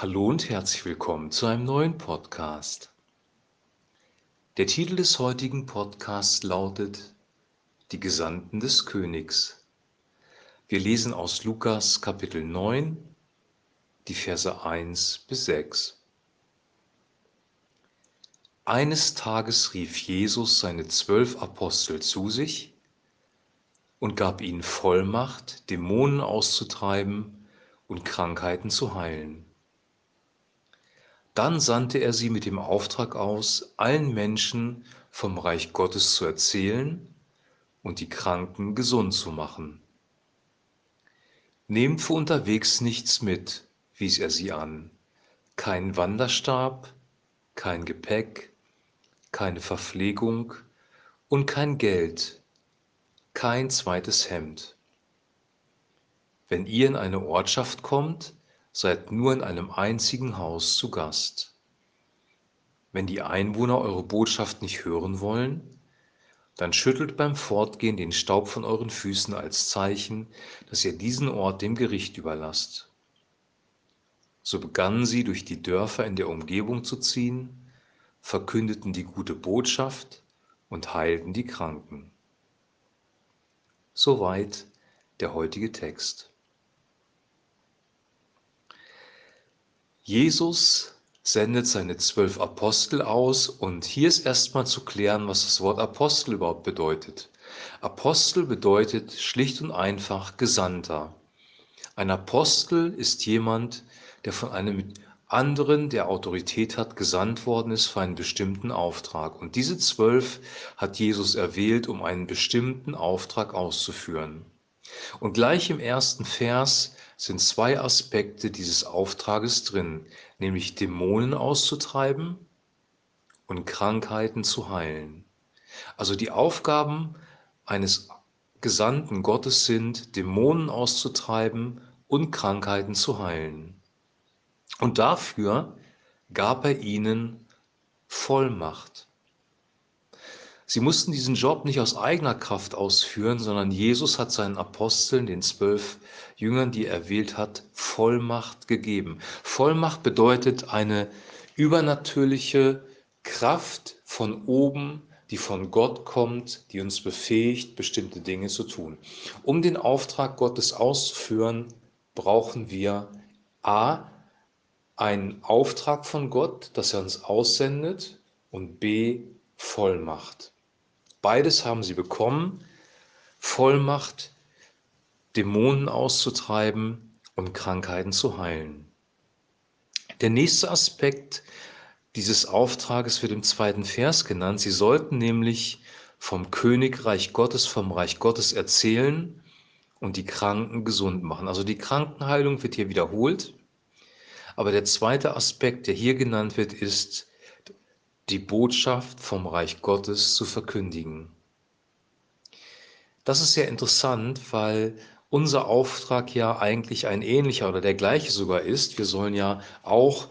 Hallo und herzlich willkommen zu einem neuen Podcast. Der Titel des heutigen Podcasts lautet Die Gesandten des Königs. Wir lesen aus Lukas Kapitel 9, die Verse 1 bis 6. Eines Tages rief Jesus seine zwölf Apostel zu sich und gab ihnen Vollmacht, Dämonen auszutreiben und Krankheiten zu heilen. Dann sandte er sie mit dem Auftrag aus, allen Menschen vom Reich Gottes zu erzählen und die Kranken gesund zu machen. Nehmt für unterwegs nichts mit, wies er sie an, kein Wanderstab, kein Gepäck, keine Verpflegung und kein Geld, kein zweites Hemd. Wenn ihr in eine Ortschaft kommt, seid nur in einem einzigen Haus zu Gast. Wenn die Einwohner eure Botschaft nicht hören wollen, dann schüttelt beim Fortgehen den Staub von euren Füßen als Zeichen, dass ihr diesen Ort dem Gericht überlasst. So begannen sie durch die Dörfer in der Umgebung zu ziehen, verkündeten die gute Botschaft und heilten die Kranken. Soweit der heutige Text. Jesus sendet seine zwölf Apostel aus und hier ist erstmal zu klären, was das Wort Apostel überhaupt bedeutet. Apostel bedeutet schlicht und einfach Gesandter. Ein Apostel ist jemand, der von einem anderen, der Autorität hat, gesandt worden ist für einen bestimmten Auftrag. Und diese zwölf hat Jesus erwählt, um einen bestimmten Auftrag auszuführen. Und gleich im ersten Vers sind zwei Aspekte dieses Auftrages drin, nämlich Dämonen auszutreiben und Krankheiten zu heilen. Also die Aufgaben eines Gesandten Gottes sind, Dämonen auszutreiben und Krankheiten zu heilen. Und dafür gab er ihnen Vollmacht. Sie mussten diesen Job nicht aus eigener Kraft ausführen, sondern Jesus hat seinen Aposteln, den zwölf Jüngern, die er erwählt hat, Vollmacht gegeben. Vollmacht bedeutet eine übernatürliche Kraft von oben, die von Gott kommt, die uns befähigt, bestimmte Dinge zu tun. Um den Auftrag Gottes auszuführen, brauchen wir a. einen Auftrag von Gott, dass er uns aussendet und b. Vollmacht. Beides haben sie bekommen. Vollmacht, Dämonen auszutreiben und Krankheiten zu heilen. Der nächste Aspekt dieses Auftrages wird im zweiten Vers genannt. Sie sollten nämlich vom Königreich Gottes, vom Reich Gottes erzählen und die Kranken gesund machen. Also die Krankenheilung wird hier wiederholt. Aber der zweite Aspekt, der hier genannt wird, ist die Botschaft vom Reich Gottes zu verkündigen. Das ist sehr interessant, weil unser Auftrag ja eigentlich ein ähnlicher oder der gleiche sogar ist. Wir sollen ja auch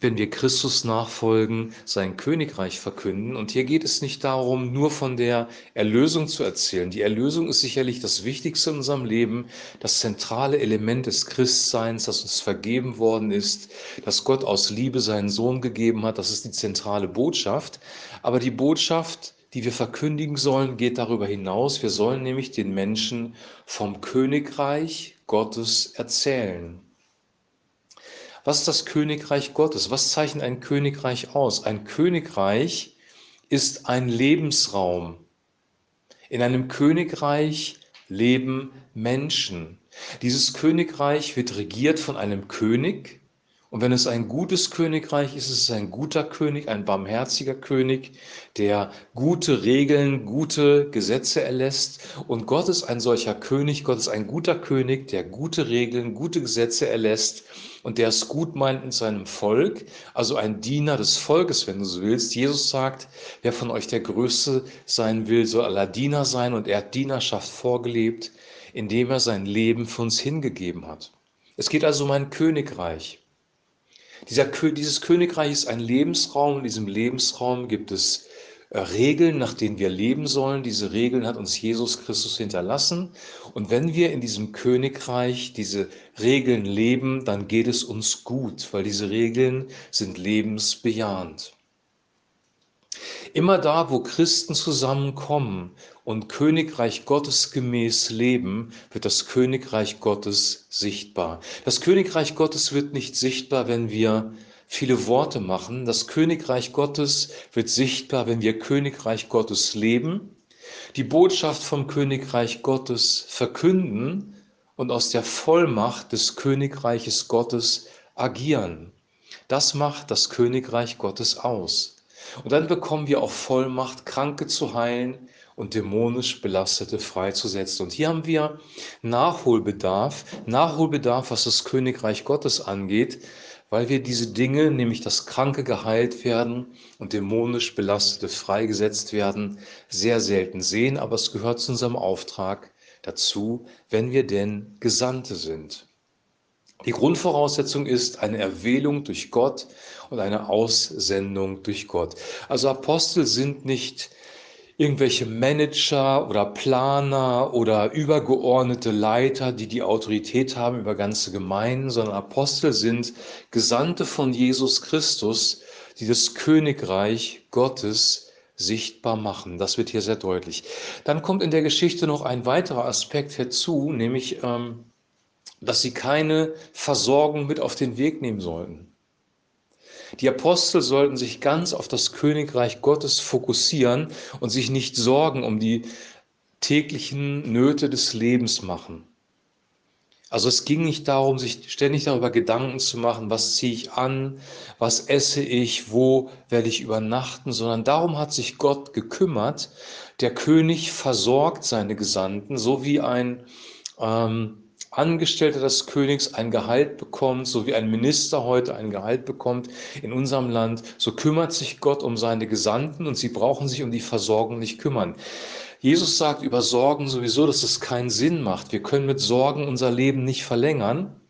wenn wir Christus nachfolgen, sein Königreich verkünden. Und hier geht es nicht darum, nur von der Erlösung zu erzählen. Die Erlösung ist sicherlich das Wichtigste in unserem Leben, das zentrale Element des Christseins, das uns vergeben worden ist, dass Gott aus Liebe seinen Sohn gegeben hat. Das ist die zentrale Botschaft. Aber die Botschaft, die wir verkündigen sollen, geht darüber hinaus. Wir sollen nämlich den Menschen vom Königreich Gottes erzählen. Was ist das Königreich Gottes? Was zeichnet ein Königreich aus? Ein Königreich ist ein Lebensraum. In einem Königreich leben Menschen. Dieses Königreich wird regiert von einem König, und wenn es ein gutes Königreich ist, ist es ein guter König, ein barmherziger König, der gute Regeln, gute Gesetze erlässt. Und Gott ist ein solcher König, Gott ist ein guter König, der gute Regeln, gute Gesetze erlässt und der es gut meint mit seinem Volk, also ein Diener des Volkes, wenn du so willst. Jesus sagt, wer von euch der Größte sein will, soll aller Diener sein und er hat Dienerschaft vorgelebt, indem er sein Leben für uns hingegeben hat. Es geht also um ein Königreich. Dieser, dieses Königreich ist ein Lebensraum. In diesem Lebensraum gibt es äh, Regeln, nach denen wir leben sollen. Diese Regeln hat uns Jesus Christus hinterlassen. Und wenn wir in diesem Königreich diese Regeln leben, dann geht es uns gut, weil diese Regeln sind lebensbejahend. Immer da, wo Christen zusammenkommen und Königreich Gottes gemäß leben, wird das Königreich Gottes sichtbar. Das Königreich Gottes wird nicht sichtbar, wenn wir viele Worte machen. Das Königreich Gottes wird sichtbar, wenn wir Königreich Gottes leben, die Botschaft vom Königreich Gottes verkünden und aus der Vollmacht des Königreiches Gottes agieren. Das macht das Königreich Gottes aus. Und dann bekommen wir auch Vollmacht, Kranke zu heilen und dämonisch Belastete freizusetzen. Und hier haben wir Nachholbedarf, Nachholbedarf, was das Königreich Gottes angeht, weil wir diese Dinge, nämlich dass Kranke geheilt werden und dämonisch Belastete freigesetzt werden, sehr selten sehen, aber es gehört zu unserem Auftrag dazu, wenn wir denn Gesandte sind. Die Grundvoraussetzung ist eine Erwählung durch Gott und eine Aussendung durch Gott. Also Apostel sind nicht irgendwelche Manager oder Planer oder übergeordnete Leiter, die die Autorität haben über ganze Gemeinden, sondern Apostel sind Gesandte von Jesus Christus, die das Königreich Gottes sichtbar machen. Das wird hier sehr deutlich. Dann kommt in der Geschichte noch ein weiterer Aspekt hinzu, nämlich, ähm, dass sie keine Versorgung mit auf den Weg nehmen sollten. Die Apostel sollten sich ganz auf das Königreich Gottes fokussieren und sich nicht Sorgen um die täglichen Nöte des Lebens machen. Also es ging nicht darum, sich ständig darüber Gedanken zu machen, was ziehe ich an, was esse ich, wo werde ich übernachten, sondern darum hat sich Gott gekümmert. Der König versorgt seine Gesandten, so wie ein ähm, Angestellter des Königs ein Gehalt bekommt, so wie ein Minister heute ein Gehalt bekommt in unserem Land, so kümmert sich Gott um seine Gesandten und sie brauchen sich um die Versorgung nicht kümmern. Jesus sagt über Sorgen sowieso, dass es keinen Sinn macht. Wir können mit Sorgen unser Leben nicht verlängern.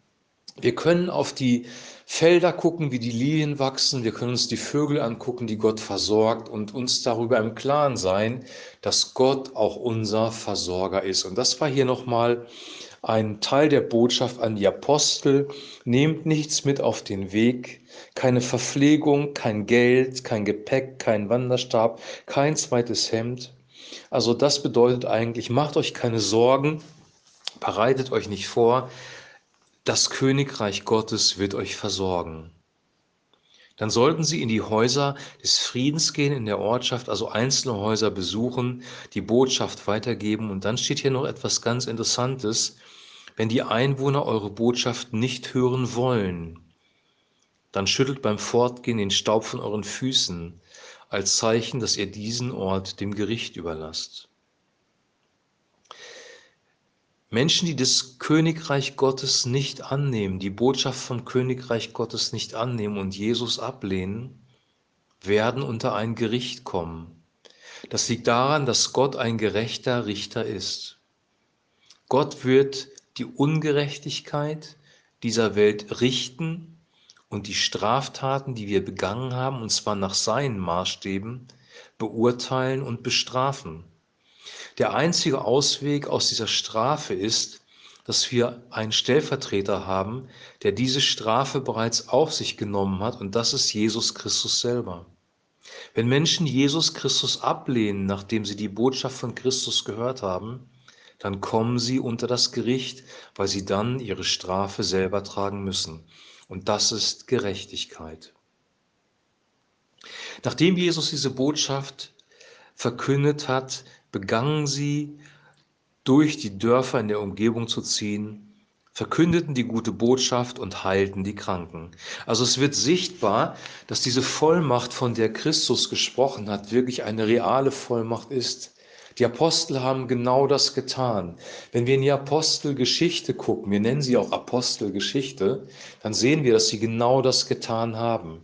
Wir können auf die Felder gucken, wie die Lilien wachsen. Wir können uns die Vögel angucken, die Gott versorgt und uns darüber im Klaren sein, dass Gott auch unser Versorger ist. Und das war hier nochmal ein Teil der Botschaft an die Apostel, nehmt nichts mit auf den Weg, keine Verpflegung, kein Geld, kein Gepäck, kein Wanderstab, kein zweites Hemd. Also das bedeutet eigentlich, macht euch keine Sorgen, bereitet euch nicht vor, das Königreich Gottes wird euch versorgen. Dann sollten sie in die Häuser des Friedens gehen in der Ortschaft, also einzelne Häuser besuchen, die Botschaft weitergeben. Und dann steht hier noch etwas ganz Interessantes. Wenn die Einwohner eure Botschaft nicht hören wollen, dann schüttelt beim Fortgehen den Staub von euren Füßen als Zeichen, dass ihr diesen Ort dem Gericht überlasst. Menschen, die das Königreich Gottes nicht annehmen, die Botschaft vom Königreich Gottes nicht annehmen und Jesus ablehnen, werden unter ein Gericht kommen. Das liegt daran, dass Gott ein gerechter Richter ist. Gott wird die Ungerechtigkeit dieser Welt richten und die Straftaten, die wir begangen haben, und zwar nach seinen Maßstäben, beurteilen und bestrafen. Der einzige Ausweg aus dieser Strafe ist, dass wir einen Stellvertreter haben, der diese Strafe bereits auf sich genommen hat, und das ist Jesus Christus selber. Wenn Menschen Jesus Christus ablehnen, nachdem sie die Botschaft von Christus gehört haben, dann kommen sie unter das Gericht, weil sie dann ihre Strafe selber tragen müssen. Und das ist Gerechtigkeit. Nachdem Jesus diese Botschaft verkündet hat, begannen sie durch die Dörfer in der Umgebung zu ziehen, verkündeten die gute Botschaft und heilten die Kranken. Also es wird sichtbar, dass diese Vollmacht, von der Christus gesprochen hat, wirklich eine reale Vollmacht ist. Die Apostel haben genau das getan. Wenn wir in die Apostelgeschichte gucken, wir nennen sie auch Apostelgeschichte, dann sehen wir, dass sie genau das getan haben.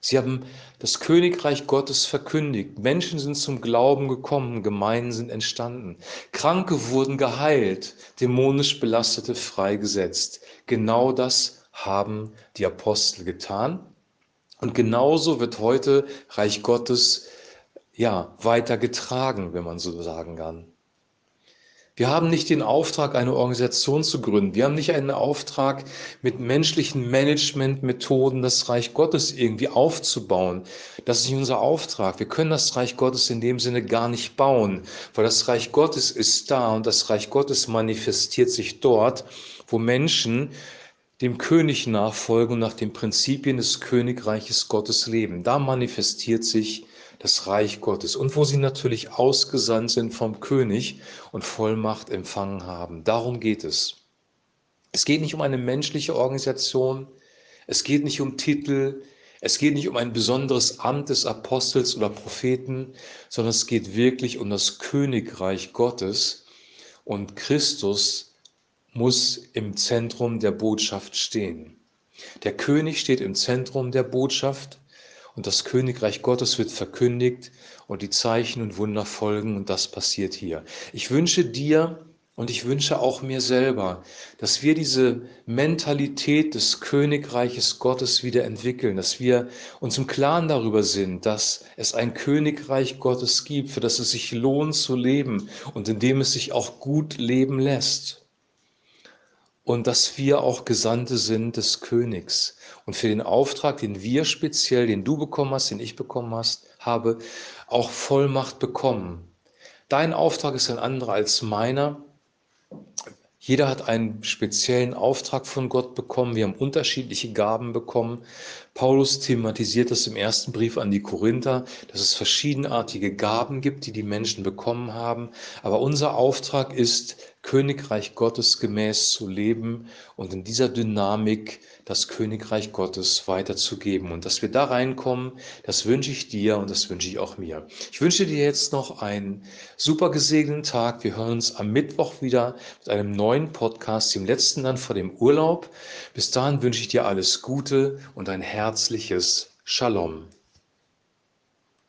Sie haben das Königreich Gottes verkündigt. Menschen sind zum Glauben gekommen, Gemeinden sind entstanden. Kranke wurden geheilt, dämonisch Belastete freigesetzt. Genau das haben die Apostel getan. Und genauso wird heute Reich Gottes ja, weitergetragen, wenn man so sagen kann. Wir haben nicht den Auftrag, eine Organisation zu gründen. Wir haben nicht einen Auftrag, mit menschlichen Managementmethoden das Reich Gottes irgendwie aufzubauen. Das ist nicht unser Auftrag. Wir können das Reich Gottes in dem Sinne gar nicht bauen, weil das Reich Gottes ist da und das Reich Gottes manifestiert sich dort, wo Menschen dem König nachfolgen und nach den Prinzipien des Königreiches Gottes leben. Da manifestiert sich das Reich Gottes und wo sie natürlich ausgesandt sind vom König und Vollmacht empfangen haben. Darum geht es. Es geht nicht um eine menschliche Organisation, es geht nicht um Titel, es geht nicht um ein besonderes Amt des Apostels oder Propheten, sondern es geht wirklich um das Königreich Gottes und Christus muss im Zentrum der Botschaft stehen. Der König steht im Zentrum der Botschaft und das Königreich Gottes wird verkündigt und die Zeichen und Wunder folgen und das passiert hier. Ich wünsche dir und ich wünsche auch mir selber, dass wir diese Mentalität des Königreiches Gottes wieder entwickeln, dass wir uns im Klaren darüber sind, dass es ein Königreich Gottes gibt, für das es sich lohnt zu leben und in dem es sich auch gut leben lässt und dass wir auch Gesandte sind des Königs und für den Auftrag, den wir speziell, den du bekommen hast, den ich bekommen hast, habe, auch Vollmacht bekommen. Dein Auftrag ist ein anderer als meiner. Jeder hat einen speziellen Auftrag von Gott bekommen. Wir haben unterschiedliche Gaben bekommen. Paulus thematisiert das im ersten Brief an die Korinther, dass es verschiedenartige Gaben gibt, die die Menschen bekommen haben. Aber unser Auftrag ist, Königreich Gottes gemäß zu leben und in dieser Dynamik das Königreich Gottes weiterzugeben. Und dass wir da reinkommen, das wünsche ich dir und das wünsche ich auch mir. Ich wünsche dir jetzt noch einen super gesegneten Tag. Wir hören uns am Mittwoch wieder mit einem neuen Podcast, dem letzten dann vor dem Urlaub. Bis dahin wünsche ich dir alles Gute und ein herzliches Shalom.